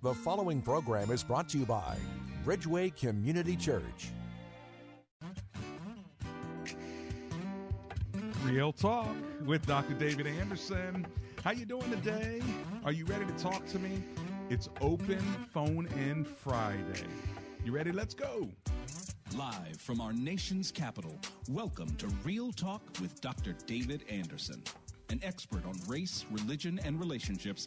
The following program is brought to you by Bridgeway Community Church. Real Talk with Dr. David Anderson. How you doing today? Are you ready to talk to me? It's open phone in Friday. You ready? Let's go. Live from our nation's capital, welcome to Real Talk with Dr. David Anderson. An expert on race, religion, and relationships,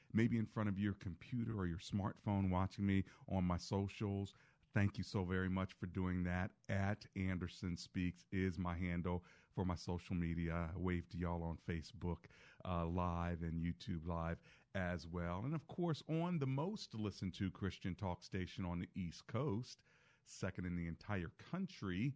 maybe in front of your computer or your smartphone watching me on my socials, thank you so very much for doing that. At Anderson Speaks is my handle for my social media. I wave to y'all on Facebook uh, Live and YouTube Live as well. And of course, on the most listened to Christian talk station on the East Coast, second in the entire country,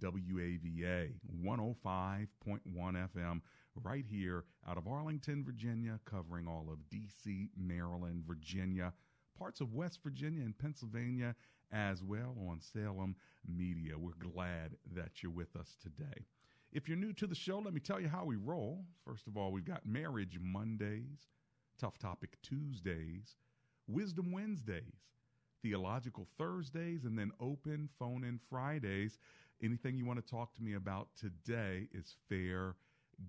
WAVA 105.1 FM, right here out of Arlington, Virginia, covering all of DC, Maryland, Virginia, parts of West Virginia and Pennsylvania as well on Salem Media. We're glad that you're with us today. If you're new to the show, let me tell you how we roll. First of all, we've got Marriage Mondays, Tough Topic Tuesdays, Wisdom Wednesdays, Theological Thursdays, and then Open Phone In Fridays. Anything you want to talk to me about today is fair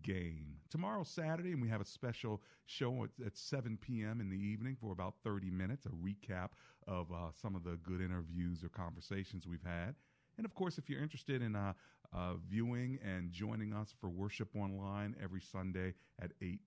game. Tomorrow's Saturday, and we have a special show at, at 7 p.m. in the evening for about 30 minutes, a recap of uh, some of the good interviews or conversations we've had. And of course, if you're interested in uh, uh, viewing and joining us for worship online every Sunday at 8,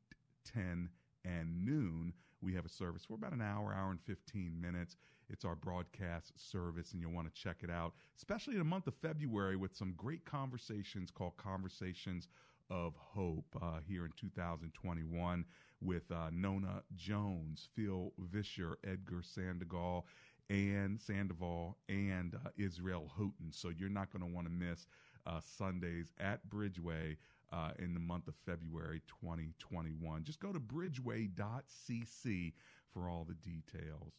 10, and noon, we have a service for about an hour, hour and 15 minutes. It's our broadcast service, and you'll want to check it out, especially in the month of February with some great conversations called Conversations of Hope uh, here in 2021 with uh, Nona Jones, Phil Vischer, Edgar Sandoval, and Sandoval, and uh, Israel Houghton. So you're not going to want to miss uh, Sundays at Bridgeway uh, in the month of February 2021. Just go to bridgeway.cc for all the details.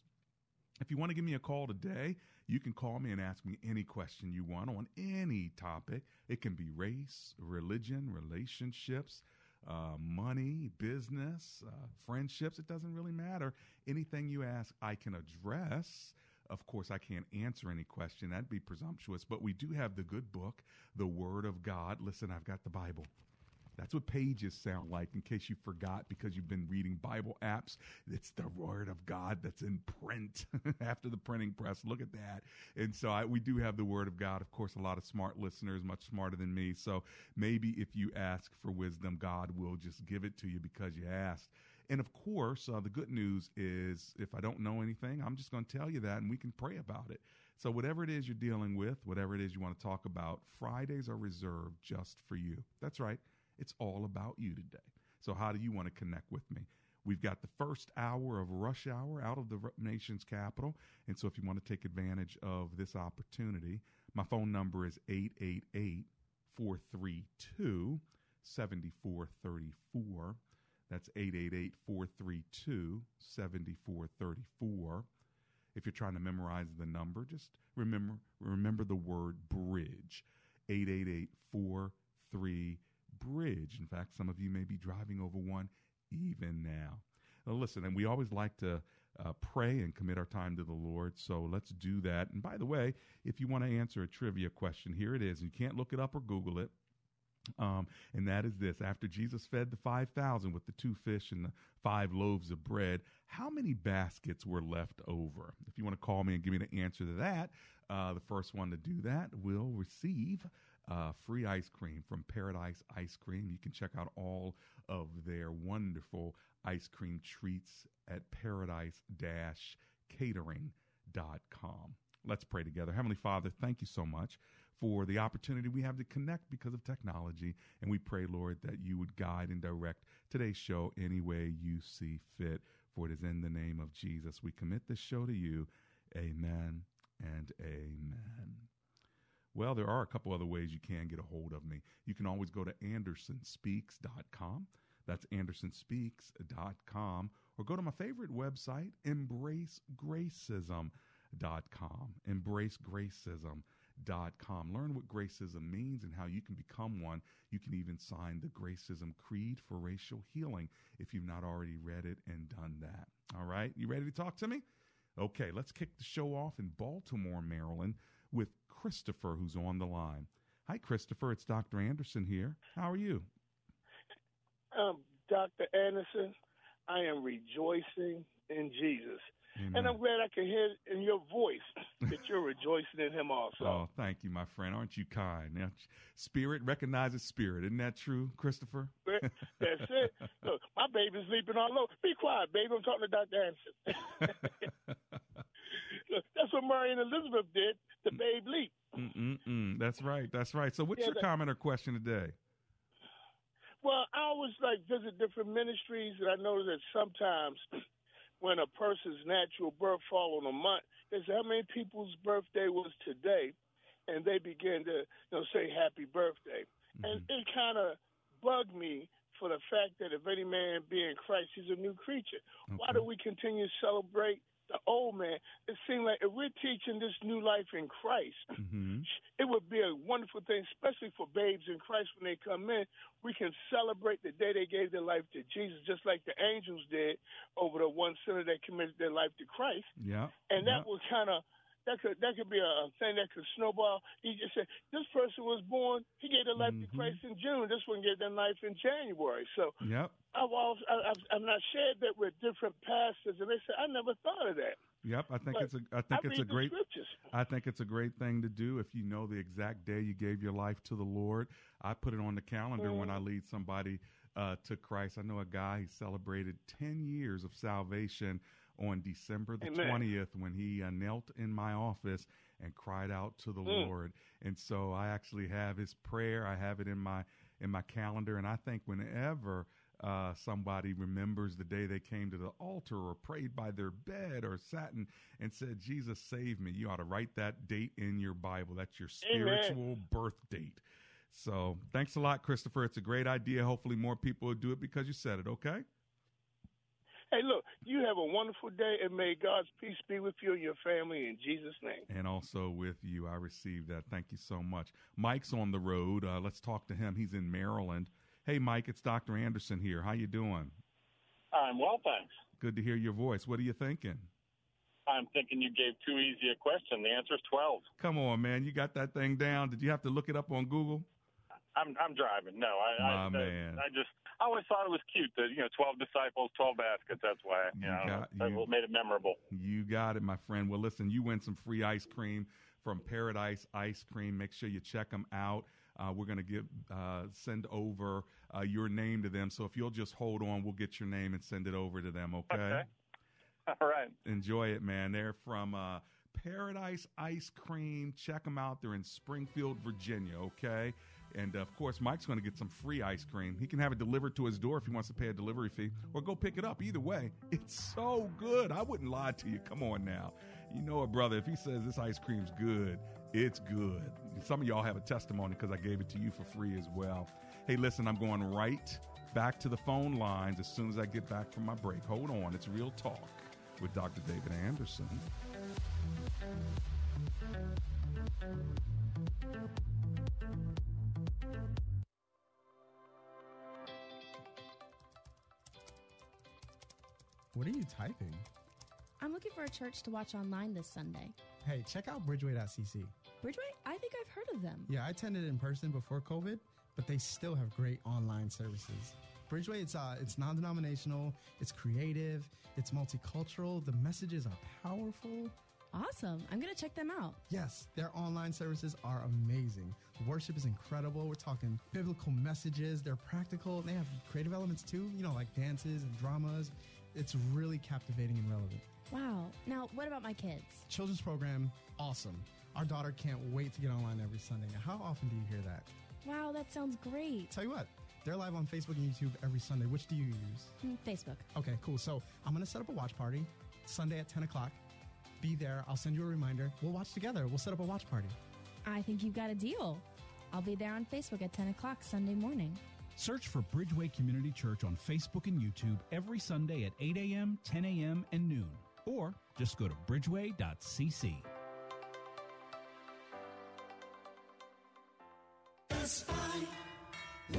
If you want to give me a call today, you can call me and ask me any question you want on any topic. It can be race, religion, relationships, uh, money, business, uh, friendships. It doesn't really matter. Anything you ask, I can address. Of course, I can't answer any question. That'd be presumptuous. But we do have the good book, the Word of God. Listen, I've got the Bible. That's what pages sound like, in case you forgot because you've been reading Bible apps. It's the Word of God that's in print after the printing press. Look at that. And so I, we do have the Word of God. Of course, a lot of smart listeners, much smarter than me. So maybe if you ask for wisdom, God will just give it to you because you asked. And of course, uh, the good news is if I don't know anything, I'm just going to tell you that and we can pray about it. So, whatever it is you're dealing with, whatever it is you want to talk about, Fridays are reserved just for you. That's right. It's all about you today. So, how do you want to connect with me? We've got the first hour of rush hour out of the nation's capital. And so, if you want to take advantage of this opportunity, my phone number is 888 432 7434. That's 888 432 7434. If you're trying to memorize the number, just remember remember the word bridge. 888 43 bridge. In fact, some of you may be driving over one even now. Now listen, and we always like to uh, pray and commit our time to the Lord. So let's do that. And by the way, if you want to answer a trivia question, here it is. You can't look it up or Google it. Um, and that is this after Jesus fed the 5,000 with the two fish and the five loaves of bread, how many baskets were left over? If you want to call me and give me the answer to that, uh, the first one to do that will receive uh, free ice cream from Paradise Ice Cream. You can check out all of their wonderful ice cream treats at paradise catering.com. Let's pray together. Heavenly Father, thank you so much for the opportunity we have to connect because of technology. And we pray, Lord, that you would guide and direct today's show any way you see fit. For it is in the name of Jesus we commit this show to you. Amen and amen. Well, there are a couple other ways you can get a hold of me. You can always go to andersonspeaks.com. That's andersonspeaks.com. Or go to my favorite website, embracegracism.com. Embracegracism.com. Learn what gracism means and how you can become one. You can even sign the Gracism Creed for Racial Healing if you've not already read it and done that. All right, you ready to talk to me? Okay, let's kick the show off in Baltimore, Maryland with Christopher, who's on the line. Hi, Christopher. It's Dr. Anderson here. How are you? Um, Dr. Anderson, I am rejoicing in Jesus. Amen. And I'm glad I can hear in your voice that you're rejoicing in him also. Oh, thank you, my friend. Aren't you kind? Now, spirit recognizes spirit. Isn't that true, Christopher? That's it. Look, my baby's sleeping all over. Be quiet, baby. I'm talking to Dr. Anderson. What Mary and Elizabeth did to Babe Leap. Mm-mm-mm. That's right. That's right. So, what's yeah, your that, comment or question today? Well, I always like visit different ministries, and I know that sometimes when a person's natural birth fall on a month, they say how many people's birthday was today, and they begin to you know say happy birthday, mm-hmm. and it kind of bugged me for the fact that if any man be in Christ, he's a new creature. Okay. Why do we continue to celebrate the old man. It seems like if we're teaching this new life in Christ, mm-hmm. it would be a wonderful thing, especially for babes in Christ when they come in. We can celebrate the day they gave their life to Jesus, just like the angels did over the one sinner that committed their life to Christ. Yeah. And that yeah. would kind of that could that could be a thing that could snowball. He just said this person was born. He gave their life mm-hmm. to Christ in June. This one gave their life in January. So yep. I've also, I've, I've not shared that with different pastors, and they said I never thought of that. Yep, I think but it's a I think I it's a great I think it's a great thing to do if you know the exact day you gave your life to the Lord. I put it on the calendar mm-hmm. when I lead somebody uh, to Christ. I know a guy he celebrated ten years of salvation on December the 20th when he uh, knelt in my office and cried out to the mm. Lord. And so I actually have his prayer. I have it in my in my calendar and I think whenever uh, somebody remembers the day they came to the altar or prayed by their bed or sat and, and said, Jesus, save me. You ought to write that date in your Bible. That's your spiritual Amen. birth date. So thanks a lot, Christopher. It's a great idea. Hopefully, more people will do it because you said it, okay? Hey, look, you have a wonderful day, and may God's peace be with you and your family in Jesus' name. And also with you. I received that. Thank you so much. Mike's on the road. Uh, let's talk to him. He's in Maryland. Hey, Mike, it's Dr. Anderson here. How you doing? I'm well, thanks. Good to hear your voice. What are you thinking? I'm thinking you gave too easy a question. The answer is 12. Come on, man. You got that thing down. Did you have to look it up on Google? I'm I'm driving. No, I My I, man. I just I always thought it was cute that you know twelve disciples, twelve baskets. That's why you, you know got, you, made it memorable. You got it, my friend. Well, listen, you win some free ice cream from Paradise Ice Cream. Make sure you check them out. Uh, we're going to give uh, send over uh, your name to them. So if you'll just hold on, we'll get your name and send it over to them. Okay. okay. All right. Enjoy it, man. They're from uh, Paradise Ice Cream. Check them out. They're in Springfield, Virginia. Okay. And of course, Mike's going to get some free ice cream. He can have it delivered to his door if he wants to pay a delivery fee or go pick it up. Either way, it's so good. I wouldn't lie to you. Come on now. You know it, brother. If he says this ice cream's good, it's good. Some of y'all have a testimony because I gave it to you for free as well. Hey, listen, I'm going right back to the phone lines as soon as I get back from my break. Hold on. It's Real Talk with Dr. David Anderson. What are you typing? I'm looking for a church to watch online this Sunday. Hey, check out bridgeway.cc. Bridgeway? I think I've heard of them. Yeah, I attended in person before COVID, but they still have great online services. Bridgeway, it's uh, it's non-denominational, it's creative, it's multicultural. The messages are powerful. Awesome. I'm going to check them out. Yes, their online services are amazing. Worship is incredible. We're talking biblical messages. They're practical. They have creative elements too, you know, like dances and dramas. It's really captivating and relevant. Wow. Now, what about my kids? Children's program, awesome. Our daughter can't wait to get online every Sunday. Now, how often do you hear that? Wow, that sounds great. Tell you what, they're live on Facebook and YouTube every Sunday. Which do you use? Mm, Facebook. Okay, cool. So I'm going to set up a watch party Sunday at 10 o'clock. Be there. I'll send you a reminder. We'll watch together. We'll set up a watch party. I think you've got a deal. I'll be there on Facebook at 10 o'clock Sunday morning. Search for Bridgeway Community Church on Facebook and YouTube every Sunday at 8 a.m., 10 a.m., and noon. Or just go to bridgeway.cc. Buy,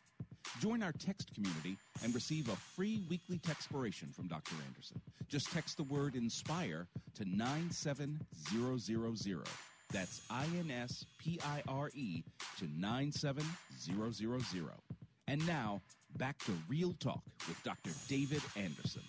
Join our text community and receive a free weekly textpiration from Dr. Anderson. Just text the word INSPIRE to 97000. That's I N S P I R E to 97000. And now, back to Real Talk with Dr. David Anderson.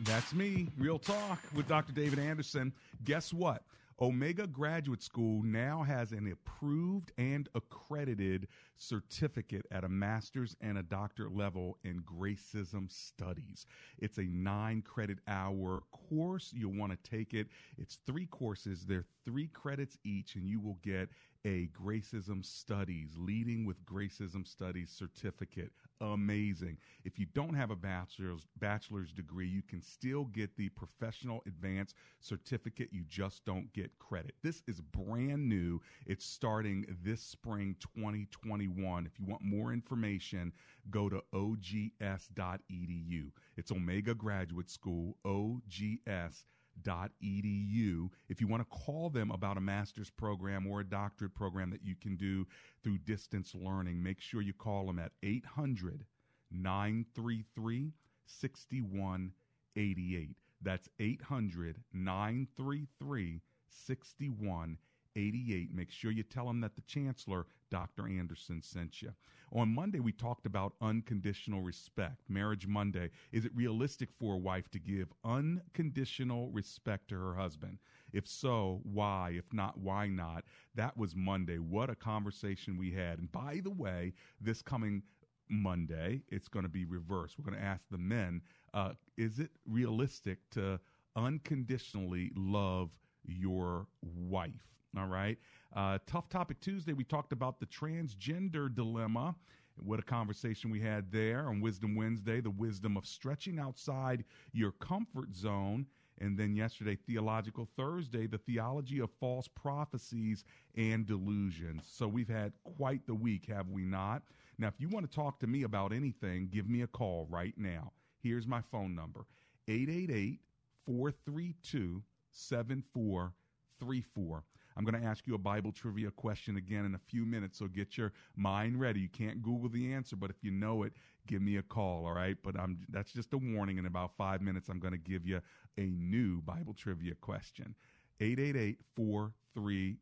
That's me, Real Talk with Dr. David Anderson. Guess what? Omega Graduate School now has an approved and accredited certificate at a master's and a doctorate level in Gracism Studies. It's a nine credit hour course. You'll want to take it. It's three courses, they're three credits each, and you will get a Gracism Studies, Leading with Gracism Studies certificate. Amazing. If you don't have a bachelor's bachelor's degree, you can still get the professional advanced certificate. You just don't get credit. This is brand new. It's starting this spring 2021. If you want more information, go to ogs.edu. It's Omega Graduate School, OGS edu. If you want to call them about a master's program or a doctorate program that you can do through distance learning, make sure you call them at 800 933 6188. That's 800 933 6188. Make sure you tell them that the Chancellor, Dr. Anderson, sent you. On Monday, we talked about unconditional respect. Marriage Monday. Is it realistic for a wife to give unconditional respect to her husband? If so, why? If not, why not? That was Monday. What a conversation we had. And by the way, this coming Monday, it's going to be reversed. We're going to ask the men uh, is it realistic to unconditionally love your wife. All right. Uh, Tough Topic Tuesday, we talked about the transgender dilemma. What a conversation we had there on Wisdom Wednesday, the wisdom of stretching outside your comfort zone. And then yesterday, Theological Thursday, the theology of false prophecies and delusions. So we've had quite the week, have we not? Now, if you want to talk to me about anything, give me a call right now. Here's my phone number 888 432 7434. I'm going to ask you a Bible trivia question again in a few minutes, so get your mind ready. You can't Google the answer, but if you know it, give me a call, all right? But I'm that's just a warning. In about five minutes, I'm going to give you a new Bible trivia question. 888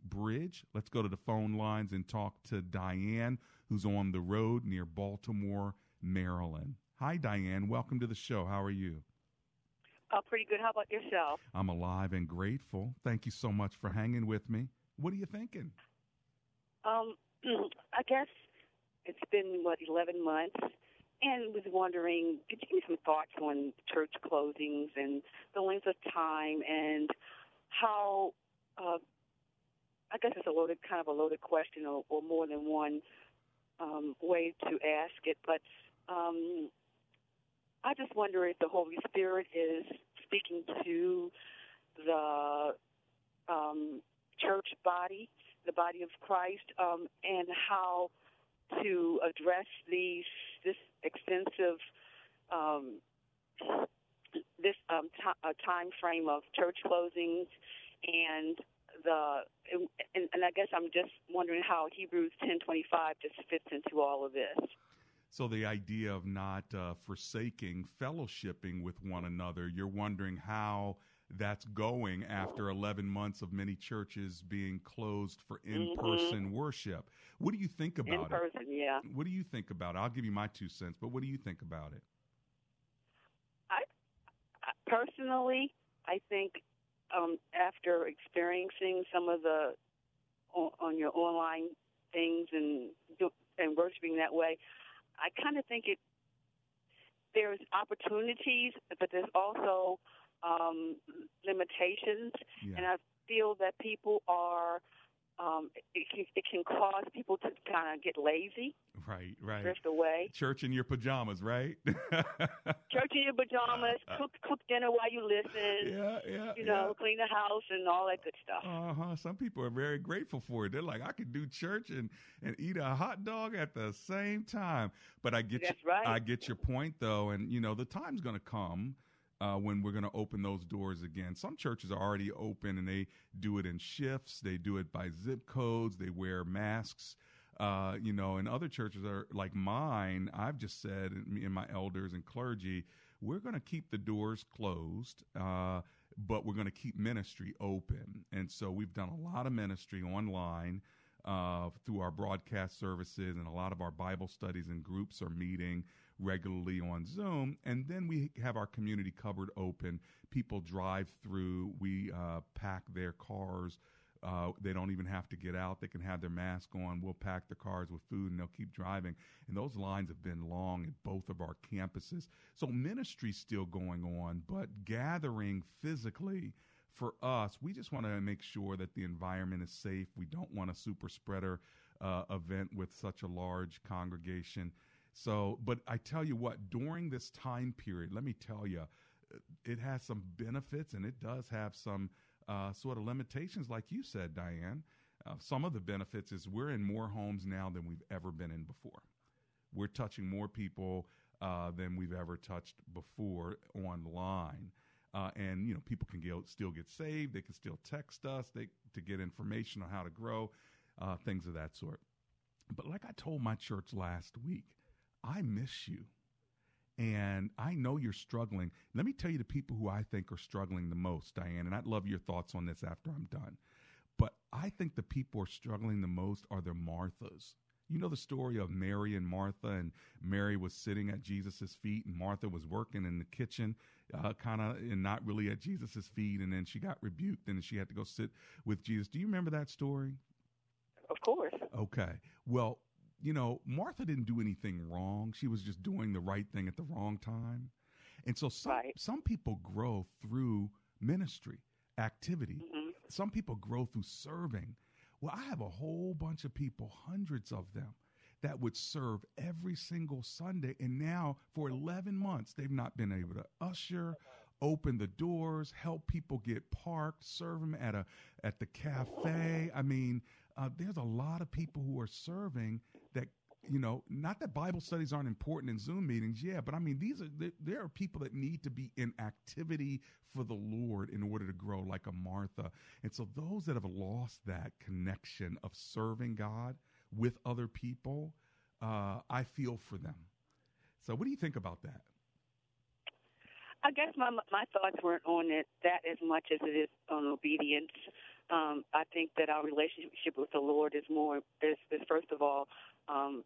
Bridge. Let's go to the phone lines and talk to Diane, who's on the road near Baltimore, Maryland. Hi, Diane. Welcome to the show. How are you? Uh, pretty good. How about yourself? I'm alive and grateful. Thank you so much for hanging with me. What are you thinking? Um, I guess it's been what 11 months, and was wondering, could you give me some thoughts on church closings and the length of time and how? Uh, I guess it's a loaded, kind of a loaded question, or, or more than one um, way to ask it, but. Um, I just wonder if the Holy Spirit is speaking to the um, church body, the body of Christ, um, and how to address these this extensive um, this um, t- uh, time frame of church closings and the and, and I guess I'm just wondering how Hebrews 10:25 just fits into all of this. So the idea of not uh, forsaking fellowshipping with one another, you're wondering how that's going after 11 months of many churches being closed for in-person mm-hmm. worship. What do you think about in person, it? yeah. What do you think about it? I'll give you my two cents, but what do you think about it? I, personally, I think um, after experiencing some of the on, on your online things and and worshiping that way, I kind of think it there's opportunities, but there's also um, limitations, yeah. and I feel that people are um, it, can, it can cause people to kind of get lazy. Right, right. Drift away. Church in your pajamas, right? Church in your pajamas. Cook cook dinner while you listen. Yeah, yeah. You know, yeah. clean the house and all that good stuff. Uh huh. Some people are very grateful for it. They're like, I could do church and and eat a hot dog at the same time. But I get That's you, right. I get your point though, and you know the time's going to come uh, when we're going to open those doors again. Some churches are already open and they do it in shifts. They do it by zip codes. They wear masks. Uh, you know, and other churches are like mine. I've just said, and, and my elders and clergy, we're going to keep the doors closed, uh, but we're going to keep ministry open. And so we've done a lot of ministry online uh, through our broadcast services, and a lot of our Bible studies and groups are meeting regularly on Zoom. And then we have our community cupboard open. People drive through, we uh, pack their cars. Uh, they don't even have to get out. They can have their mask on. We'll pack the cars with food and they'll keep driving. And those lines have been long at both of our campuses. So ministry's still going on, but gathering physically for us, we just want to make sure that the environment is safe. We don't want a super spreader uh, event with such a large congregation. So, but I tell you what, during this time period, let me tell you, it has some benefits and it does have some uh, sort of limitations, like you said, Diane. Uh, some of the benefits is we're in more homes now than we've ever been in before. We're touching more people uh, than we've ever touched before online. Uh, and you know, people can get, still get saved. They can still text us they, to get information on how to grow, uh, things of that sort. But like I told my church last week, I miss you. And I know you're struggling. Let me tell you the people who I think are struggling the most, Diane, and I'd love your thoughts on this after I'm done. But I think the people who are struggling the most are the Marthas. You know the story of Mary and Martha, and Mary was sitting at Jesus' feet, and Martha was working in the kitchen, uh, kind of, and not really at Jesus' feet. And then she got rebuked, and she had to go sit with Jesus. Do you remember that story? Of course. Okay. Well, you know, Martha didn't do anything wrong. She was just doing the right thing at the wrong time. And so some, right. some people grow through ministry activity. Mm-hmm. some people grow through serving. Well, I have a whole bunch of people, hundreds of them, that would serve every single Sunday. And now, for 11 months, they've not been able to usher, open the doors, help people get parked, serve them at a at the cafe. I mean, uh, there's a lot of people who are serving you know, not that Bible studies aren't important in Zoom meetings, yeah, but I mean, these are there, are people that need to be in activity for the Lord in order to grow, like a Martha. And so, those that have lost that connection of serving God with other people, uh, I feel for them. So, what do you think about that? I guess my my thoughts weren't on it that as much as it is on obedience. Um, I think that our relationship with the Lord is more is, is first of all um,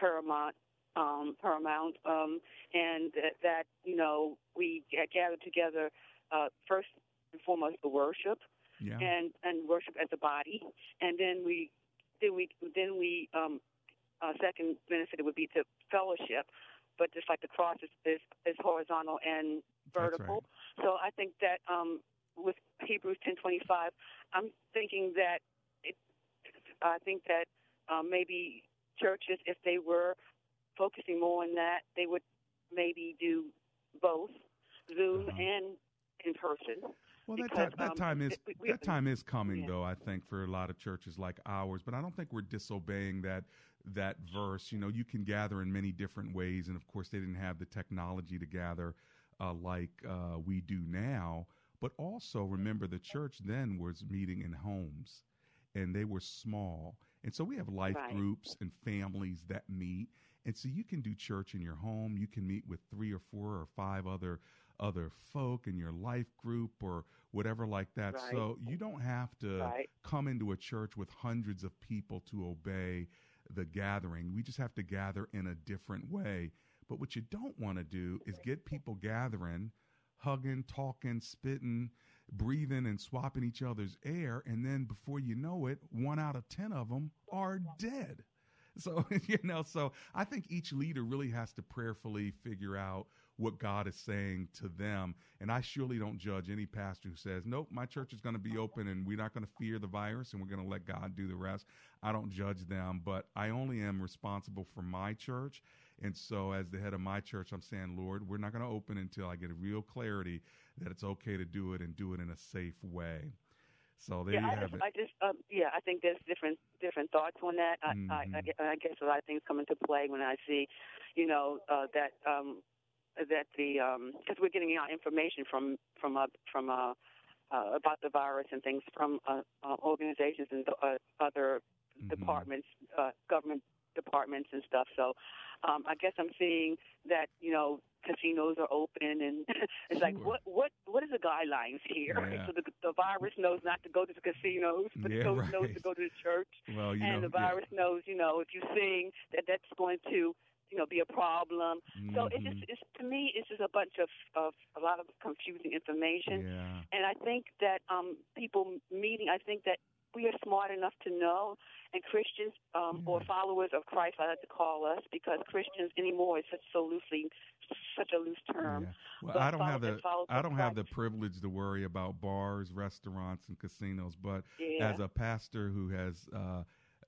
paramount um, paramount, um, and that, that you know we gather together uh, first and foremost the worship, yeah. and and worship as a body, and then we then we then we um, uh, second benefit would be to fellowship, but just like the cross is is, is horizontal and vertical, right. so I think that um, with Hebrews ten twenty five, I'm thinking that it, I think that um, maybe churches, if they were focusing more on that, they would maybe do both Zoom uh-huh. and in person. Well, that because, time, that um, time is we- we- that time is coming yeah. though. I think for a lot of churches like ours, but I don't think we're disobeying that that verse. You know, you can gather in many different ways, and of course, they didn't have the technology to gather uh, like uh, we do now. But also remember, the church then was meeting in homes, and they were small, and so we have life Right. groups and families that meet. And so you can do church in your home. You can meet with three or four or five other other folk in your life group or whatever like that. Right. So you don't have to Right. come into a church with hundreds of people to obey the gathering. We just have to gather in a different way. But what you don't want to do is get people gathering, hugging, talking, spitting, breathing, and swapping each other's air. And then before you know it, one out of 10 of them are dead. So, you know, so I think each leader really has to prayerfully figure out what God is saying to them. And I surely don't judge any pastor who says, nope, my church is going to be open and we're not going to fear the virus and we're going to let God do the rest. I don't judge them, but I only am responsible for my church. And so, as the head of my church, I'm saying, Lord, we're not going to open until I get a real clarity that it's okay to do it and do it in a safe way. So there yeah, you I have just, it. I just, um, yeah, I think there's different different thoughts on that. I, I, I, Mhm. gue- I guess a lot of things come into play when I see, you know, uh, that um, that the because we're getting our information from from uh, from uh, uh, about the virus and things from uh, uh, organizations and uh, other departments, uh, government departments and stuff. So um, I guess I'm seeing that you know casinos are open and it's like what what what is the guidelines here? Yeah. So the, the virus knows not to go to the casinos, but Yeah, it knows, to go to the church. Well, you and know, the yeah. virus knows, you know, if you sing that that's going to you know be a problem. So it just it's to me it's just a bunch of of a lot of confusing information. Yeah. And I think that um, people meeting, I think that we are smart enough to know, and Christians um, or followers of Christ, I like to call us, because Christians anymore is such so loosely, such a loose term. Yeah. Well, But I don't have the I don't have the privilege to worry about bars, restaurants, and casinos. But Yeah. as a pastor who has uh,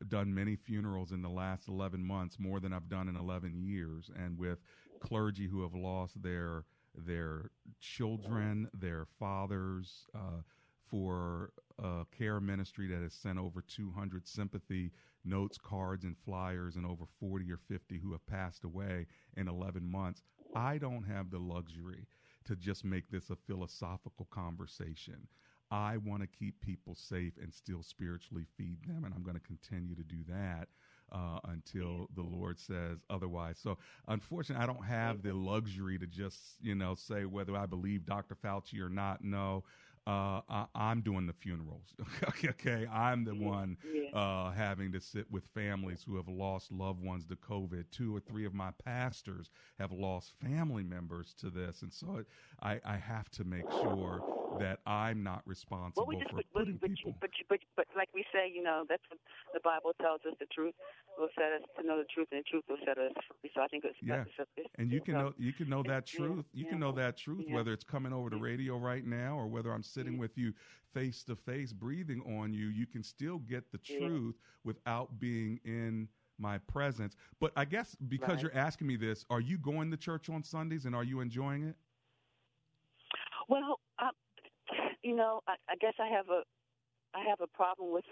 done many funerals in the last eleven months, more than I've done in eleven years, and with clergy who have lost their their children, their fathers, uh, for a care ministry that has sent over 200 sympathy notes, cards, and flyers, and over 40 or 50 who have passed away in 11 months. I don't have the luxury to just make this a philosophical conversation. I want to keep people safe and still spiritually feed them, and I'm going to continue to do that uh, until the Lord says otherwise. So, unfortunately, I don't have the luxury to just, you know, say whether I believe Dr. Fauci or not. No, uh, I, I'm doing the funerals. okay, I'm the one uh, having to sit with families who have lost loved ones to COVID. Two or three of my pastors have lost family members to this, and so I, I have to make sure that I'm not responsible well, we for but, putting but, people. But, but, but, like we say, you know, that's what the Bible tells us. The truth will set us to know the truth, and the truth will set us free. So I think it's yeah, it's, it's, and you can so, know you can know that truth. You yeah, can know that truth yeah. whether it's coming over the radio right now or whether I'm sitting with you face to face, breathing on you. You can still get the truth without being in my presence. But I guess because Right. you're asking me this, are you going to church on Sundays and are you enjoying it? Well, I, you know, I, I guess I have a I have a problem with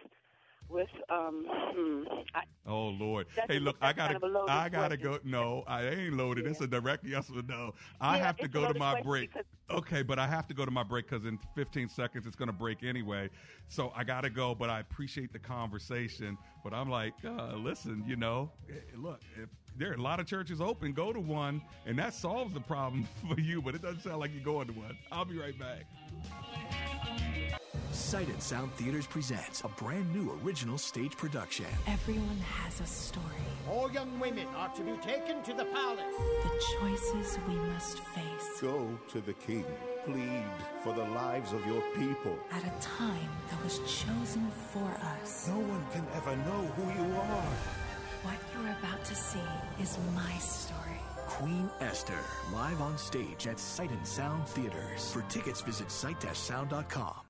with um. Hmm, I, Oh Lord! Hey, look, I gotta, kind of I gotta question. go. No, I ain't loaded. It's a direct yes or no. I Yeah, have to go to my break. Okay, but I have to go to my break because in 15 seconds it's gonna break anyway. So I gotta go. But I appreciate the conversation. But I'm like, uh, listen, you know, eh, look, if there are a lot of churches open, go to one, and that solves the problem for you. But it doesn't sound like you're going to one. I'll be right back. Sight and Sound Theaters presents a brand new original stage production. Everyone has a story. All young women are to be taken to the palace. The choices we must face Go to the king. Plead for the lives of your people. at a time that was chosen for us. No one can ever know who you are. What you're about to see is my story. Queen Esther, live on stage at Sight and Sound Theaters. For tickets, visit sight-sound.com.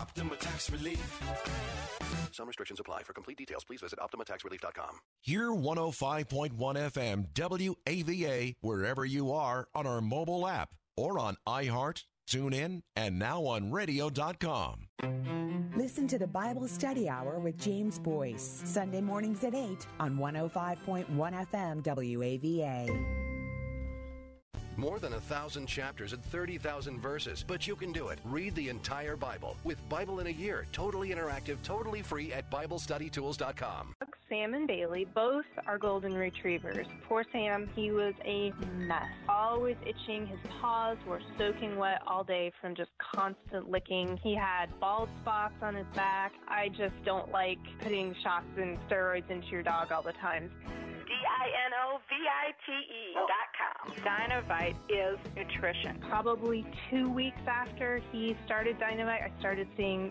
Optima Tax Relief. Some restrictions apply. For complete details, please visit OptimaTaxRelief.com. Hear 105.1 FM WAVA wherever you are on our mobile app or on iHeart, TuneIn, and now on radio.com. Listen to the Bible Study Hour with James Boice, Sunday mornings at 8 on 105.1 FM WAVA. More than a thousand chapters and 30,000 verses, but you can do it. Read the entire Bible with Bible in a Year, totally interactive, totally free at BibleStudyTools.com. Sam and Bailey, both are golden retrievers. Poor Sam, he was a mess. Always itching. His paws were soaking wet all day from just constant licking. He had bald spots on his back. I just don't like putting shots and steroids into your dog all the time. D-I-N-O-V-I-T-E dot com. Dynovite is nutrition. Probably two weeks after he started Dynovite, I started seeing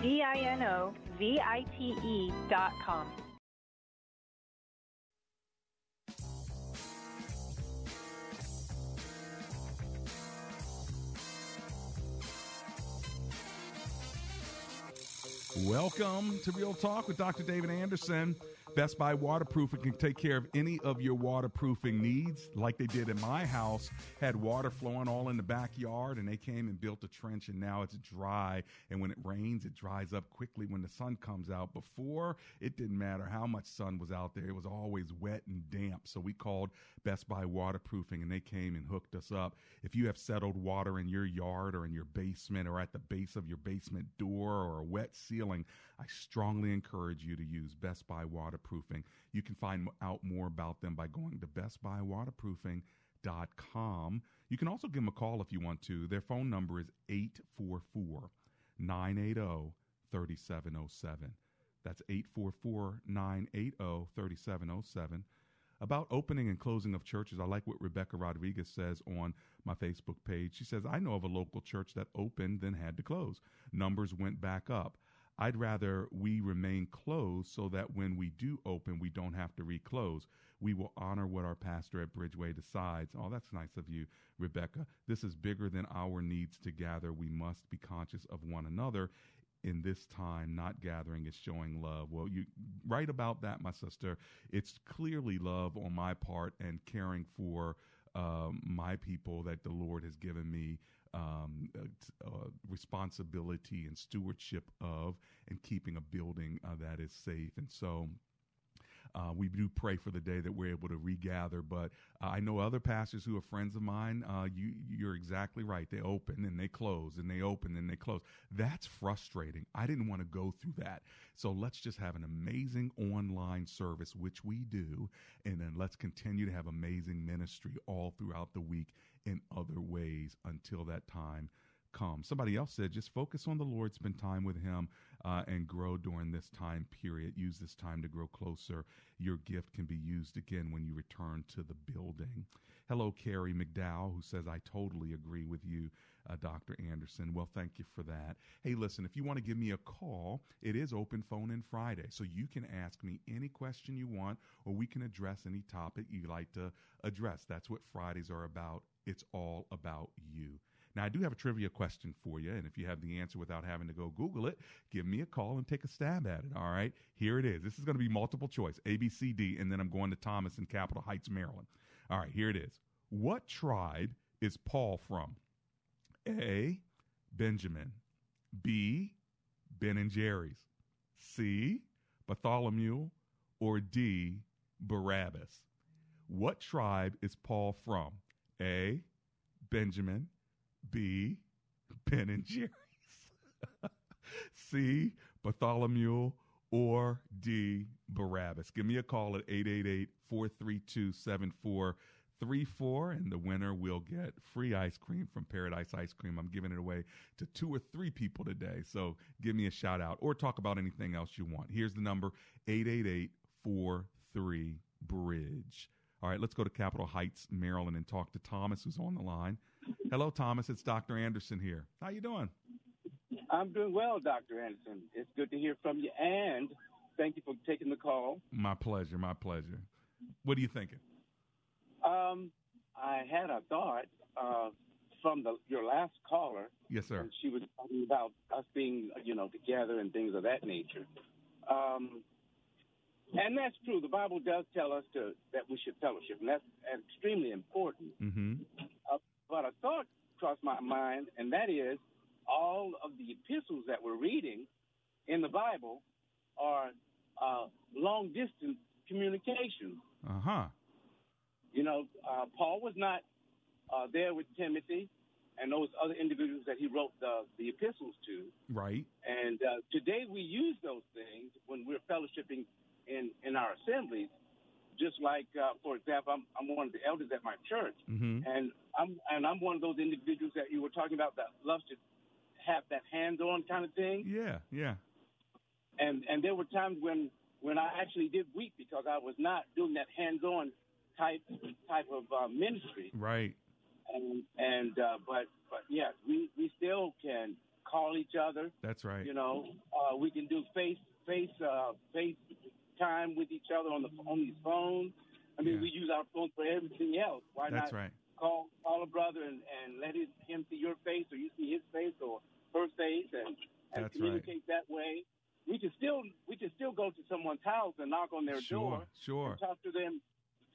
D-I-N-O-V-I-T-E dot com. Welcome to Real Talk with Dr. David Anderson. Best Buy Waterproofing can take care of any of your waterproofing needs, like they did in my house. Had water flowing all in the backyard, and they came and built a trench, and now it's dry. And when it rains, it dries up quickly when the sun comes out. Before, it didn't matter how much sun was out there, it was always wet and damp. So we called Best Buy Waterproofing, and they came and hooked us up. If you have settled water in your yard or in your basement or at the base of your basement door or a wet ceiling, I strongly encourage you to use Best Buy Waterproofing. You can find out more about them by going to bestbuywaterproofing.com. You can also give them a call if you want to. Their phone number is 844 980 3707. That's 844 980 3707. About opening and closing of churches, I like what Rebecca Rodriguez says on my Facebook page. She says, I know of a local church that opened then had to close. Numbers went back up. I'd rather we remain closed so that when we do open, we don't have to reclose. We will honor what our pastor at Bridgeway decides. Oh, that's nice of you, Rebecca. This is bigger than our needs to gather. We must be conscious of one another in this time not gathering is showing love well you write about that my sister it's clearly love on my part and caring for um, my people that the lord has given me um, uh, uh, responsibility and stewardship of and keeping a building uh, that is safe and so uh, we do pray for the day that we're able to regather. But uh, I know other pastors who are friends of mine. Uh, you, you're exactly right. They open and they close, and they open and they close. That's frustrating. I didn't want to go through that. So let's just have an amazing online service, which we do, and then let's continue to have amazing ministry all throughout the week in other ways until that time comes. Somebody else said, just focus on the Lord, spend time with Him, uh, and grow during this time period. Use this time to grow closer. Your gift can be used again when you return to the building. Hello, Carrie McDowell, who says, I totally agree with you, uh, Dr. Anderson. Well, thank you for that. Hey, listen, if you want to give me a call, it is open phone in Friday. So you can ask me any question you want, or we can address any topic you like to address. That's what Fridays are about. It's all about you. Now, I do have a trivia question for you, and if you have the answer without having to go Google it, give me a call and take a stab at it. All right, here it is. This is going to be multiple choice A, B, C, D, and then I'm going to Thomas in Capitol Heights, Maryland. All right, here it is. What tribe is Paul from? A, Benjamin. B, Ben and Jerry's. C, Bartholomew. Or D, Barabbas. What tribe is Paul from? A, Benjamin. B, Ben and Jerry's. C, Bartholomew. Or D, Barabbas. Give me a call at 888 432 7434, and the winner will get free ice cream from Paradise Ice Cream. I'm giving it away to two or three people today. So give me a shout out or talk about anything else you want. Here's the number 888 43 Bridge. All right, let's go to Capitol Heights, Maryland, and talk to Thomas, who's on the line. Hello, Thomas. It's Dr. Anderson here. How you doing? I'm doing well, Dr. Anderson. It's good to hear from you, and thank you for taking the call. My pleasure. My pleasure. What are you thinking? Um, I had a thought uh, from the your last caller. Yes, sir. She was talking about us being, you know, together and things of that nature. Um, and that's true. The Bible does tell us to that we should fellowship, and that's extremely important. Mm-hmm. Uh, but a thought crossed my mind, and that is all of the epistles that we're reading in the Bible are uh, long distance communications. Uh huh. You know, uh, Paul was not uh, there with Timothy and those other individuals that he wrote the, the epistles to. Right. And uh, today we use those things when we're fellowshipping in, in our assemblies. Just like, uh, for example, I'm, I'm one of the elders at my church, Mm-hmm. and I'm and I'm one of those individuals that you were talking about that loves to have that hands-on kind of thing. Yeah, yeah. And and there were times when when I actually did weep because I was not doing that hands-on type type of uh, ministry. Right. And and uh, but but yes, we we still can call each other. That's right. You know, uh, we can do face face uh, face time with each other on the on these phones. I mean, Yeah. we use our phones for everything else. Why That's not right. call call a brother and, and let his, him see your face, or you see his face, or her face, and and That's right. communicate that way. We can still we can still go to someone's house and knock on their Sure, door sure. and talk to them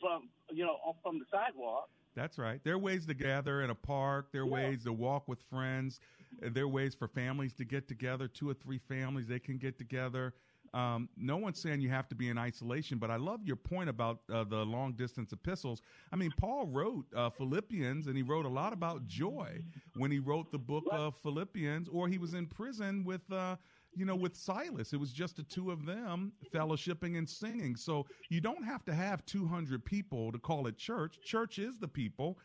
from you know from the sidewalk. That's right. There are ways to gather in a park. There are ways to walk with friends. Uh, There are ways for families to get together. Two or three families they can get together. Um, no one's saying you have to be in isolation, but I love your point about uh, the long distance epistles. I mean, Paul wrote uh, Philippians, and he wrote a lot about joy when he wrote the book of Philippians, or he was in prison with. Uh, you know, with Silas, it was just the two of them fellowshipping and singing. So you don't have to have 200 people to call it church. Church is the people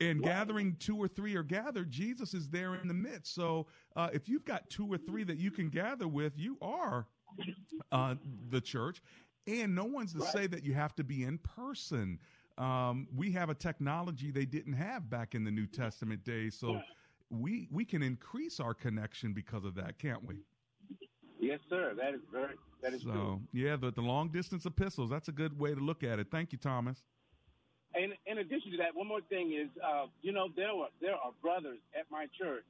and gathering two or three are gathered, Jesus is there in the midst. So uh, if you've got two or three that you can gather with, you are uh, the church, and no one's to say that you have to be in person. Um, we have a technology they didn't have back in the New Testament days, so we we can increase our connection because of that, can't we? Yes, sir. That is very that is true. So yeah, the the long distance epistles. That's a good way to look at it. Thank you, Thomas. And in addition to that, one more thing is, uh, you know, there were there are brothers at my church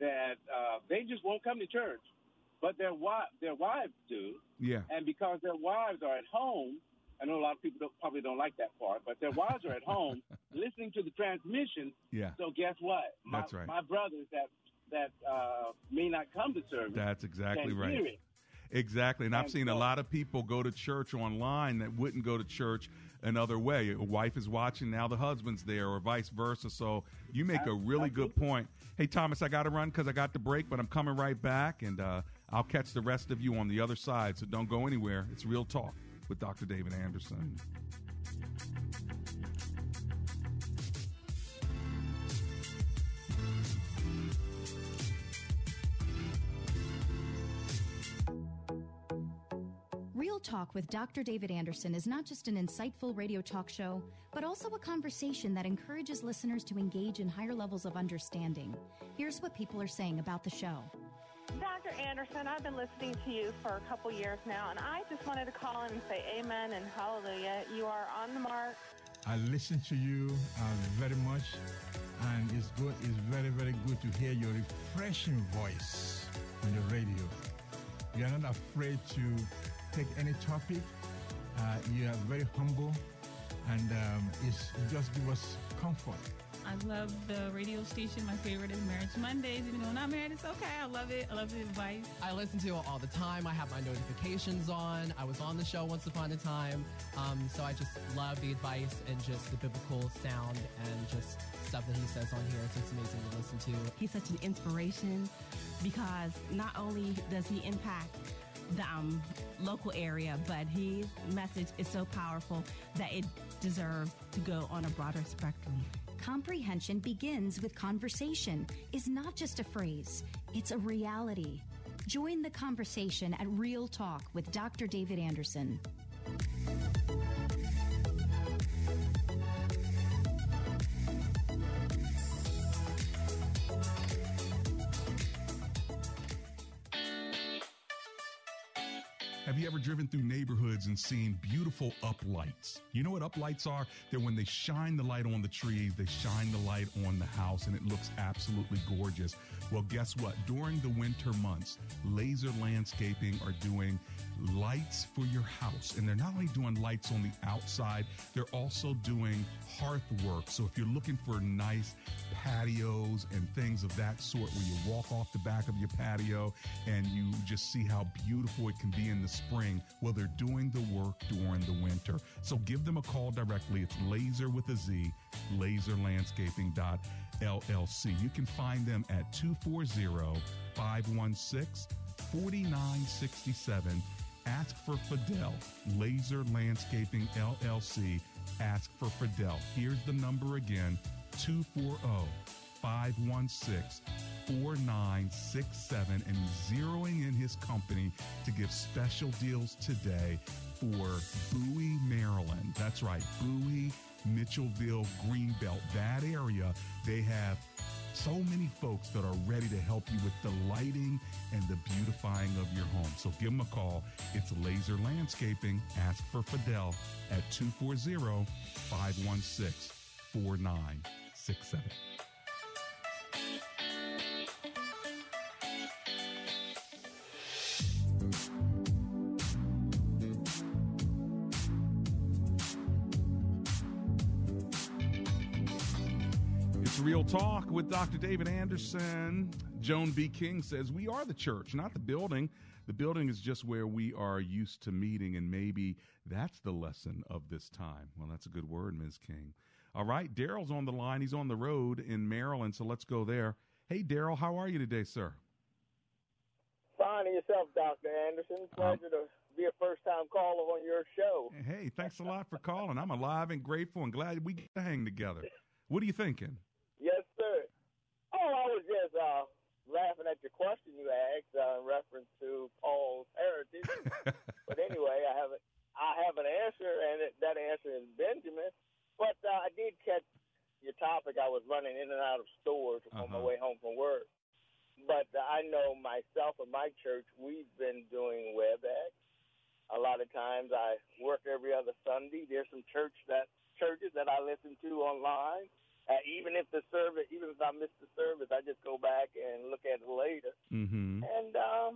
that uh, they just won't come to church, but their wi- their wives do, Yeah. and because their wives are at home, I know a lot of people don't, probably don't like that part, but their wives are at home listening to the transmission. Yeah. So guess what? My, That's right. My brothers that that uh, may not come to service. That's exactly right. Exactly. And I've And seen a lot of people go to church online that wouldn't go to church another way. A wife is watching, now the husband's there, or vice versa. So you make a really good point. Hey, Thomas, I got to run because I got the break, but I'm coming right back, and uh, I'll catch the rest of you on the other side. So don't go anywhere. It's Real Talk with Dr. David Anderson. Real Talk with Dr. David Anderson is not just an insightful radio talk show, but also a conversation that encourages listeners to engage in higher levels of understanding. Here's what people are saying about the show. Dr. Anderson, I've been listening to you for a couple years now, and I just wanted to call in and say amen and hallelujah. You are on the mark. I listen to you uh, very much, and it's good. It's very, very good to hear your refreshing voice on the radio. You are not afraid to take any topic. Uh, you are very humble, and um, it's, you just give us comfort. I love the radio station. My favorite is Marriage Mondays. Even though I'm not married, it's okay. I love it. I love the advice. I listen to it all the time. I have my notifications on. I was on the show once upon a time. Um, so I just love the advice and just the biblical sound and just stuff that he says on here. It's just amazing to listen to. He's such an inspiration because not only does he impact the um, local area, but his message is so powerful that it deserves to go on a broader spectrum. Comprehension begins with conversation, is not just a phrase, it's a reality. Join the conversation at Real Talk with Dr. David Anderson. Have you ever driven through neighborhoods and seen beautiful uplights? You know what uplights are? They're when they shine the light on the trees, they shine the light on the house, and it looks absolutely gorgeous. Well, guess what? During the winter months, Lazer Landscaping are doing lights for your house. And they're not only doing lights on the outside, they're also doing hearth work. So if you're looking for nice patios and things of that sort where you walk off the back of your patio and you just see how beautiful it can be in the spring, well, they're doing the work during the winter. So give them a call directly. It's laser with a Z, lazerlandscaping.llc. You can find them at 240 516 4967. Ask for Fidel, Lazer Landscaping LLC. Ask for Fidel. Here's the number again 240 516 4967. And zeroing in his company to give special deals today for Bowie, Maryland. That's right, Bowie, Mitchellville, Greenbelt, that area. They have so many folks that are ready to help you with the lighting and the beautifying of your home. So give them a call. It's Lazer Landscaping. Ask for Fidel at 240 516 4967. Real Talk with Dr. David Anderson. Joan B. King says, We are the church, not the building. The building is just where we are used to meeting, and maybe that's the lesson of this time. Well, that's a good word, Ms. King. All right, Daryl's on the line. He's on the road in Maryland, so let's go there. Hey, Daryl, how are you today, sir? Fine and yourself, Dr. Anderson. Pleasure to be a first time caller on your show. Hey, thanks a lot for calling. I'm alive and grateful and glad we get to hang together. What are you thinking? Yes, sir. I was just uh, laughing at your question you asked uh, in reference to Paul's heritage. but anyway, I have a, I have an answer, and it, that answer is Benjamin. But uh, I did catch your topic. I was running in and out of stores on my Uh-huh. way home from work. But uh, I know myself and my church, we've been doing WebEx. A lot of times I work every other Sunday. There's some church that churches that I listen to online. Uh, even if the service, even if I miss the service, I just go back and look at it later. Mm-hmm. And um,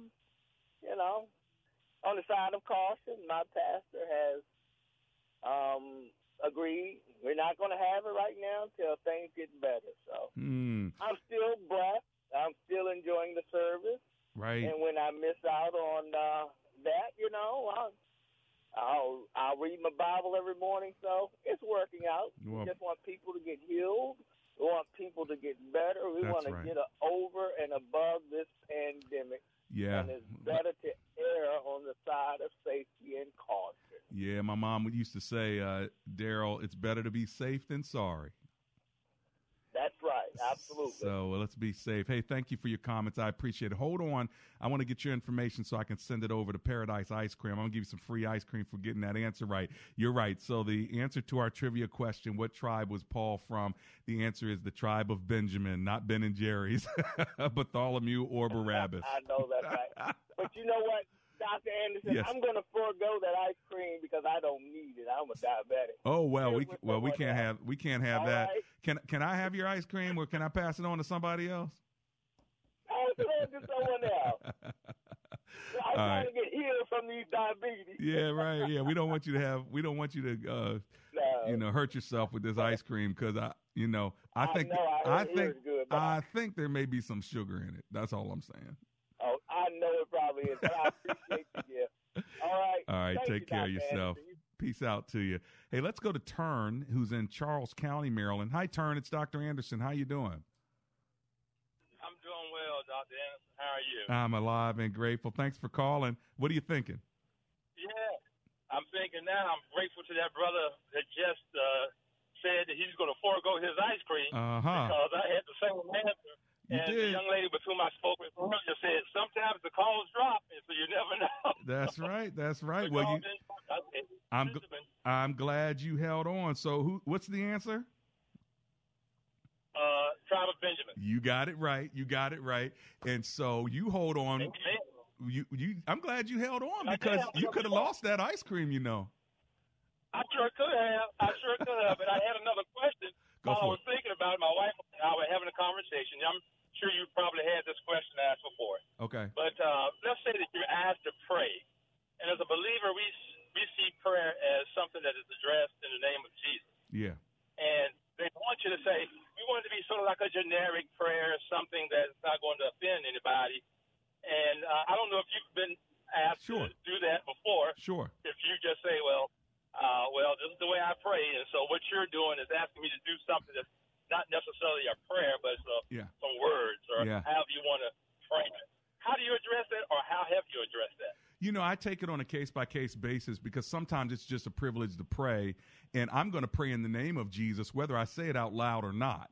you know, on the side of caution, my pastor has um agreed we're not going to have it right now until things get better. So Hmm. I'm still blessed. I'm still enjoying the service. Right. And when I miss out on uh, that, you know, I'll, I'll I'll read my Bible every morning. So it's working out. Well- we just want people to get healed. We want people to get better. We want to get over and above this pandemic. Yeah. And it's better to err on the side of safety and caution. Yeah, my mom used to say, uh, Daryl, it's better to be safe than sorry. Absolutely. So uh, let's be safe. Hey, thank you for your comments. I appreciate it. Hold on. I want to get your information so I can send it over to Paradise Ice Cream. I'm going to give you some free ice cream for getting that answer right. You're right. So the answer to our trivia question, what tribe was Paul from? The answer is the tribe of Benjamin, not Ben and Jerry's, Bartholomew or Barabbas. I know that's right. but you know what, Dr. Anderson, Yes. I'm going to forego that ice cream because I don't need it. I'm a diabetic. Oh well, we Here's well we can't have we can't have All that. right. Can can I have your ice cream or can I pass it on to somebody else? Pass it on to someone else. I'm All trying right. to get healed from these diabetes. Yeah, right. Yeah, we don't want you to have we don't want you to uh No. you know hurt yourself with this ice cream because I you know I I think know, I- it think good, I think there may be some sugar in it. That's all I'm saying. Oh, I know it probably is, but I appreciate you, yeah. All right. All right, Thank take you, care of yourself. Anderson. Peace out to you. Hey, let's go to Turn, who's in Charles County, Maryland. Hi, Turn. It's Dr. Anderson. How you doing? I'm doing well, Dr. Anderson. How are you? I'm alive and grateful. Thanks for calling. What are you thinking? yeah, I'm thinking now. I'm grateful to that brother that just uh, said that he's going to forego his ice cream Uh-huh. because I had the same answer. You and did. the young lady with whom I spoke with earlier said sometimes the calls drop, and so you never know. That's right. That's right. Well, you, didn't. I said, I'm gl- I'm glad you held on. So, who? What's the answer? uh, Tribe of Benjamin. You got it right. You got it right. And so you hold on. You you. I'm glad you held on because you could have lost that ice cream. You know. I sure could have. I sure could have. But I had another question Go while I was thinking about it. My wife and I were having a conversation. I'm sure you probably had this question asked before. Okay. But uh, let's say that you're asked to pray, and as a believer, we we see prayer as something that is addressed in the name of Jesus. Yeah. And they want you to say we want it to be sort of like a generic prayer, something that's not going to offend anybody. And uh, I don't know if you've been asked Sure. to do that before. Sure. If you just say, well, uh, well, this is the way I pray, and so what you're doing is asking me to do something that's not necessarily a prayer, but it's a, Yeah. some words or Yeah. however you want to frame it. How do you address that, or how have you addressed that? You know, I take it on a case by case basis because sometimes it's just a privilege to pray, and I'm going to pray in the name of Jesus, whether I say it out loud or not.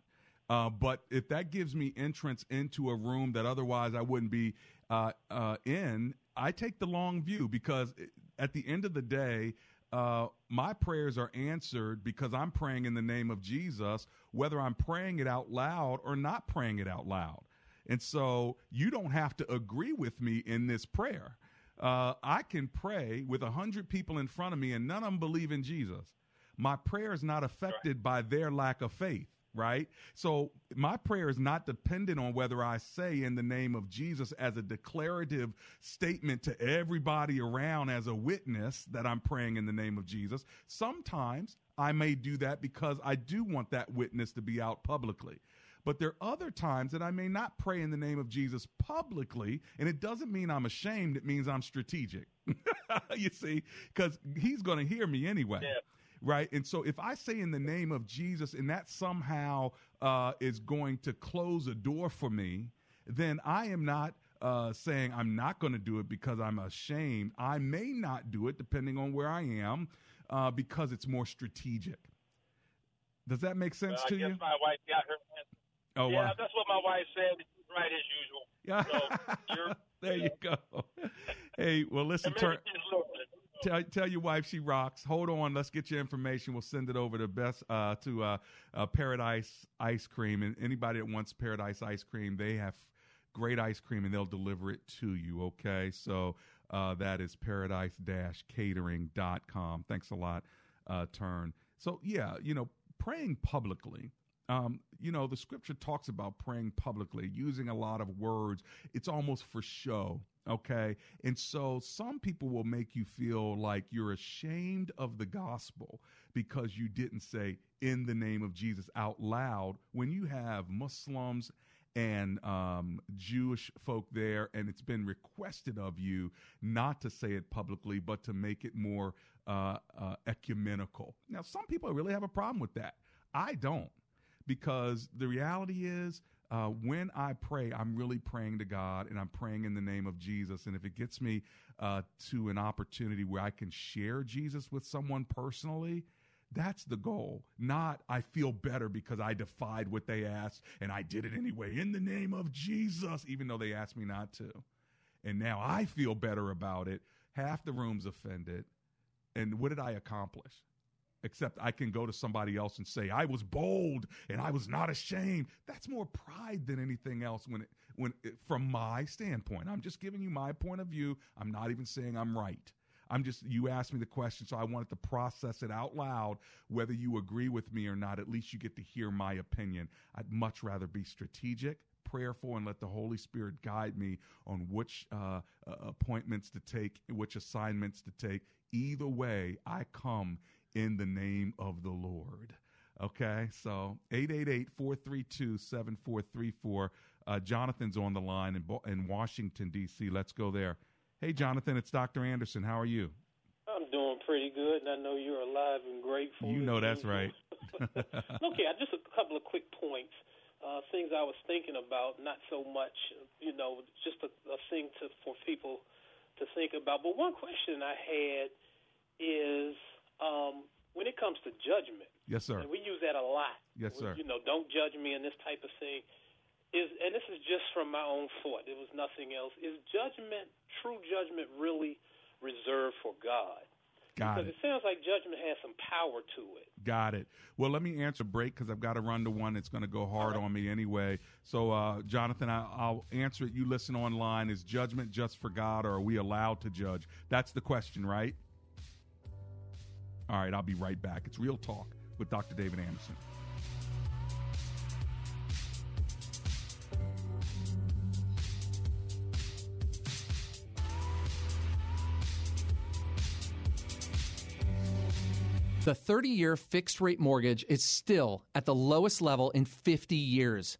Uh, but if that gives me entrance into a room that otherwise I wouldn't be uh, uh, in, I take the long view because at the end of the day, uh, my prayers are answered because I'm praying in the name of Jesus, whether I'm praying it out loud or not praying it out loud. And so you don't have to agree with me in this prayer. Uh, I can pray with a hundred people in front of me and none of them believe in Jesus. My prayer is not affected by their lack of faith, right? So my prayer is not dependent on whether I say in the name of Jesus as a declarative statement to everybody around as a witness that I'm praying in the name of Jesus. Sometimes I may do that because I do want that witness to be out publicly. But there are other times that I may not pray in the name of Jesus publicly, and it doesn't mean I'm ashamed. It means I'm strategic. you see, because he's going to hear me anyway. Right. And so if I say in the name of Jesus and that somehow uh, is going to close a door for me, then I am not uh, saying I'm not going to do it because I'm ashamed. I may not do it depending on where I am uh, because it's more strategic. Does that make sense Well, to you? my wife got her. Oh, yeah, wow. that's what my wife said. She's right as usual. Yeah. So there you go. Hey, well, listen, turn, tell tell your wife she rocks. Hold on, let's get your information. We'll send it over to best uh, to uh, uh, Paradise Ice Cream, and anybody that wants Paradise Ice Cream, they have great ice cream, and they'll deliver it to you. Okay, so uh, that is paradise-catering.com. Thanks a lot, uh, Turn. So yeah, you know, praying publicly. Um, you know, the scripture talks about praying publicly, using a lot of words. It's almost for show. Okay. And so some people will make you feel like you're ashamed of the gospel because you didn't say in the name of Jesus out loud when you have Muslims and um, Jewish folk there, and it's been requested of you not to say it publicly, but to make it more uh, uh, ecumenical. Now, some people really have a problem with that. I don't, because the reality is uh, when I pray, I'm really praying to God and I'm praying in the name of Jesus. And if it gets me uh, to an opportunity where I can share Jesus with someone personally, that's the goal. Not I feel better because I defied what they asked and I did it anyway in the name of Jesus, even though they asked me not to. And now I feel better about it. Half the room's offended. And what did I accomplish? Except I can go to somebody else and say I was bold and I was not ashamed. That's more pride than anything else when it, when it, from my standpoint. I'm just giving you my point of view. I'm not even saying I'm right. I'm just you asked me the question so I wanted to process it out loud whether you agree with me or not. At least you get to hear my opinion. I'd much rather be strategic prayerful and let the Holy Spirit guide me on which uh, uh, appointments to take, which assignments to take. Either way, I come in the name of the Lord. Okay, so 888-432-7434. Uh, Jonathan's on the line in, in Washington, D.C. Let's go there. Hey, Jonathan, it's Dr. Anderson. How are you? I'm doing pretty good, and I know you're alive and grateful. You know that's right. okay, just a couple of quick points. Uh, things I was thinking about, not so much, you know, just a, a thing to for people to think about. But one question I had is – um, when it comes to judgment, yes, sir, and we use that a lot. Yes, sir. You know, don't judge me and this type of thing. Is and this is just from my own thought. It was nothing else. Is judgment, true judgment, really reserved for God? Got because it. it sounds like judgment has some power to it. Got it. Well, let me answer break because I've got to run to one that's going to go hard right. on me anyway. So, uh, Jonathan, I, will answer it. You listen online. Is judgment just for God, or are we allowed to judge? That's the question, right? All right, I'll be right back. It's Real Talk with Dr. David Anderson. The 30 year fixed rate mortgage is still at the lowest level in 50 years.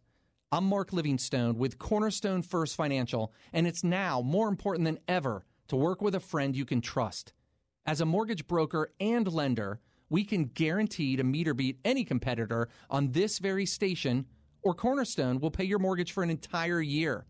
I'm Mark Livingstone with Cornerstone First Financial, and it's now more important than ever to work with a friend you can trust. As a mortgage broker and lender, we can guarantee to meet or beat any competitor on this very station, or Cornerstone will pay your mortgage for an entire year.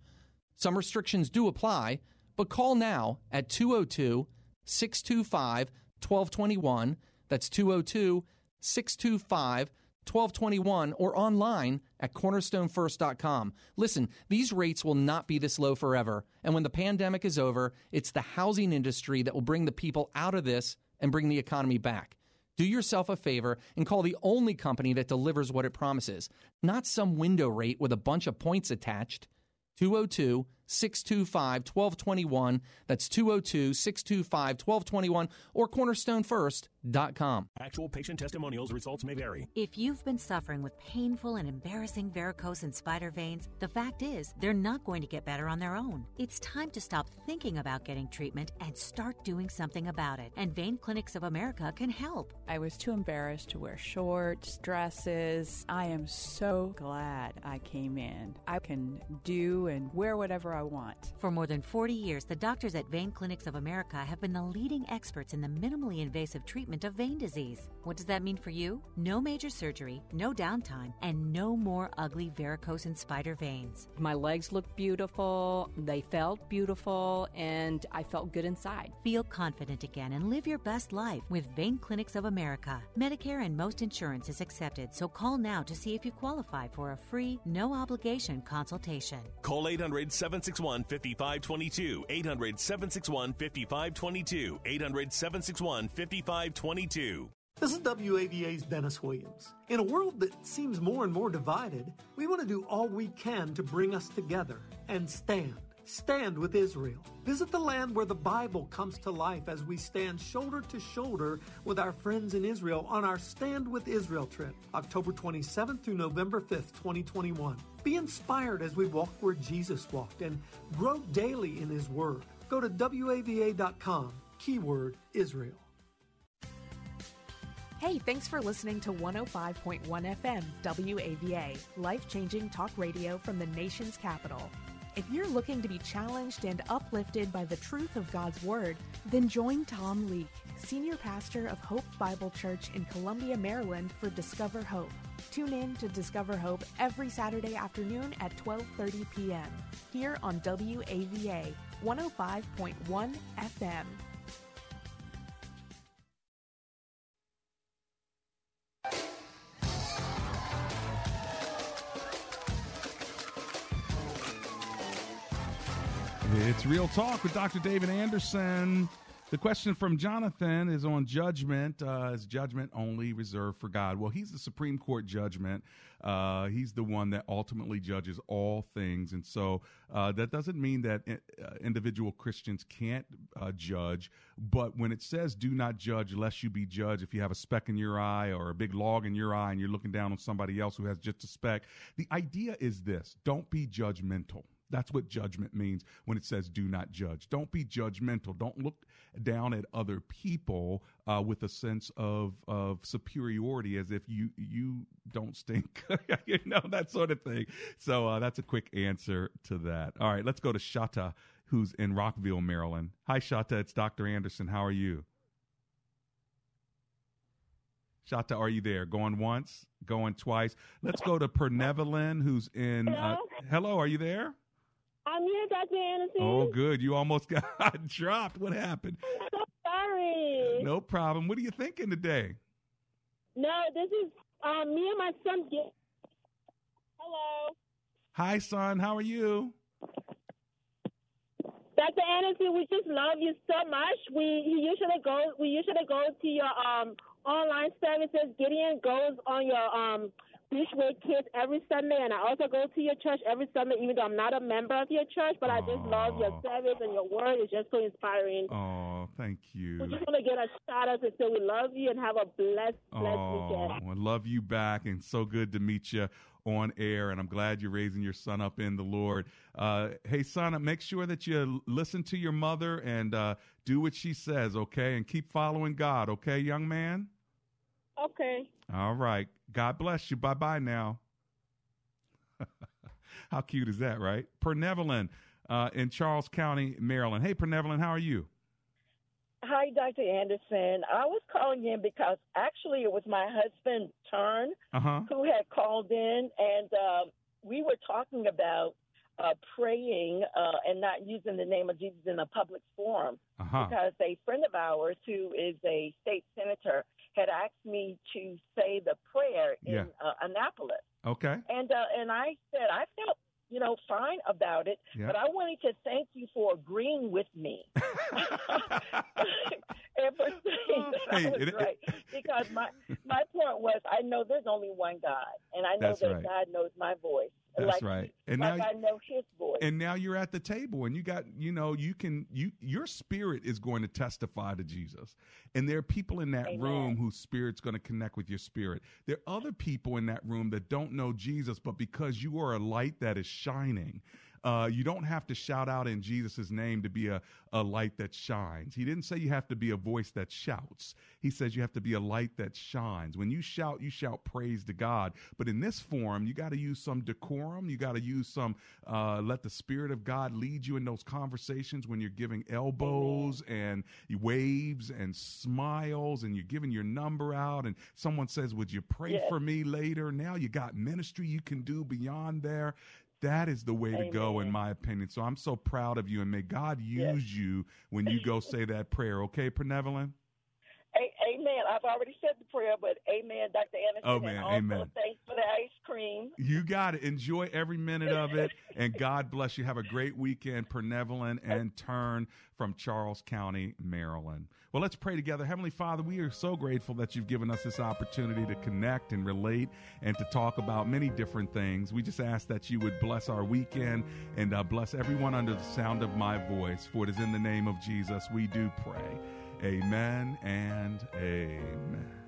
Some restrictions do apply, but call now at 202 625 1221. That's 202 625 1221 or online at cornerstonefirst.com. Listen, these rates will not be this low forever. And when the pandemic is over, it's the housing industry that will bring the people out of this and bring the economy back. Do yourself a favor and call the only company that delivers what it promises, not some window rate with a bunch of points attached. 202 625 1221. That's 202 625 1221 or cornerstonefirst.com. Actual patient testimonials results may vary. If you've been suffering with painful and embarrassing varicose and spider veins, the fact is they're not going to get better on their own. It's time to stop thinking about getting treatment and start doing something about it. And Vein Clinics of America can help. I was too embarrassed to wear shorts, dresses. I am so glad I came in. I can do and wear whatever I want. For more than 40 years, the doctors at Vein Clinics of America have been the leading experts in the minimally invasive treatment of vein disease. What does that mean for you? No major surgery, no downtime, and no more ugly varicose and spider veins. My legs looked beautiful, they felt beautiful, and I felt good inside. Feel confident again and live your best life with Vein Clinics of America. Medicare and most insurance is accepted, so call now to see if you qualify for a free, no obligation consultation. Call 800 7 761 5522. 800 761 5522. 800 761 5522. This is WAVA's Dennis Williams. In a world that seems more and more divided, we want to do all we can to bring us together and stand. Stand with Israel. Visit the land where the Bible comes to life as we stand shoulder to shoulder with our friends in Israel on our Stand with Israel trip, October 27th through November 5th, 2021. Be inspired as we walk where Jesus walked and grow daily in His Word. Go to WAVA.com, keyword Israel. Hey, thanks for listening to 105.1 FM WAVA, life changing talk radio from the nation's capital. If you're looking to be challenged and uplifted by the truth of God's Word, then join Tom Leake, Senior Pastor of Hope Bible Church in Columbia, Maryland, for Discover Hope. Tune in to Discover Hope every Saturday afternoon at 12:30 p.m. here on WAVA 105.1 FM. It's Real Talk with Dr. David Anderson. The question from Jonathan is on judgment. Uh, is judgment only reserved for God? Well, he's the Supreme Court judgment. Uh, he's the one that ultimately judges all things. And so uh, that doesn't mean that uh, individual Christians can't uh, judge. But when it says do not judge lest you be judged, if you have a speck in your eye or a big log in your eye and you're looking down on somebody else who has just a speck, the idea is this don't be judgmental. That's what judgment means when it says do not judge. Don't be judgmental. Don't look down at other people uh, with a sense of, of superiority as if you you don't stink, you know, that sort of thing. So uh, that's a quick answer to that. All right, let's go to Shata, who's in Rockville, Maryland. Hi, Shata. It's Dr. Anderson. How are you? Shata, are you there? Going once, going twice. Let's go to Pernevelin, who's in. Hello? Uh, hello, are you there? I'm here, Dr. Anderson. Oh, good. You almost got dropped. What happened? I'm so sorry. No problem. What are you thinking today? No, this is um, me and my son. Get- Hello. Hi, son. How are you? Dr. Anderson, we just love you so much. We usually goes. We usually go to your um online services. Gideon goes on your um Bridgeway Kids every Sunday, and I also go to your church every Sunday, even though I'm not a member of your church. But I just love your service and your word is just so inspiring. Oh, thank you. We just want to get a shout out to say we love you and have a blessed, blessed Oh, weekend. I love you back, and so good to meet you on air. And I'm glad you're raising your son up in the Lord. Uh, hey, son, make sure that you listen to your mother and uh, do what she says, okay? And keep following God, okay, young man? Okay. All right. God bless you. Bye bye now. how cute is that, right? Pernevelin uh, in Charles County, Maryland. Hey, Pernevelin, how are you? Hi, Dr. Anderson. I was calling in because actually it was my husband's turn Uh huh. who had called in, and uh, we were talking about uh, praying uh, and not using the name of Jesus in a public forum Uh-huh. because a friend of ours who is a state senator had asked me to say the prayer in Yeah. uh, Annapolis. Okay. And uh, and I said I felt you know fine about it, Yeah. but I wanted to thank you for agreeing with me. and for saying that Hey, I was it- it- right, because my my point was I know there's only one God, and I know that right. God knows my voice. That's like, right. And like now- I know His voice. and now you're at the table and you got you know you can you your spirit is going to testify to jesus and there are people in that Amen. room whose spirit's going to connect with your spirit there are other people in that room that don't know jesus but because you are a light that is shining uh, you don't have to shout out in Jesus' name to be a, a light that shines. He didn't say you have to be a voice that shouts. He says you have to be a light that shines. When you shout, you shout praise to God. But in this forum, you got to use some decorum. You got to use some, uh, let the Spirit of God lead you in those conversations when you're giving elbows and waves and smiles and you're giving your number out and someone says, Would you pray Yes. for me later? Now you got ministry you can do beyond there. That is the way to go, in my opinion. So I'm so proud of you, and may God use you when you go say that prayer. Okay, Pernevelin? Amen. I've already said the prayer, but amen, Dr. Anderson. Oh, man, amen. Thanks for the ice cream. You got it. Enjoy every minute of it. And God bless you. Have a great weekend, Pernevelin and Turn from Charles County, Maryland. Well, let's pray together. Heavenly Father, we are so grateful that you've given us this opportunity to connect and relate and to talk about many different things. We just ask that you would bless our weekend and uh, bless everyone under the sound of my voice. For it is in the name of Jesus we do pray. Amen and amen.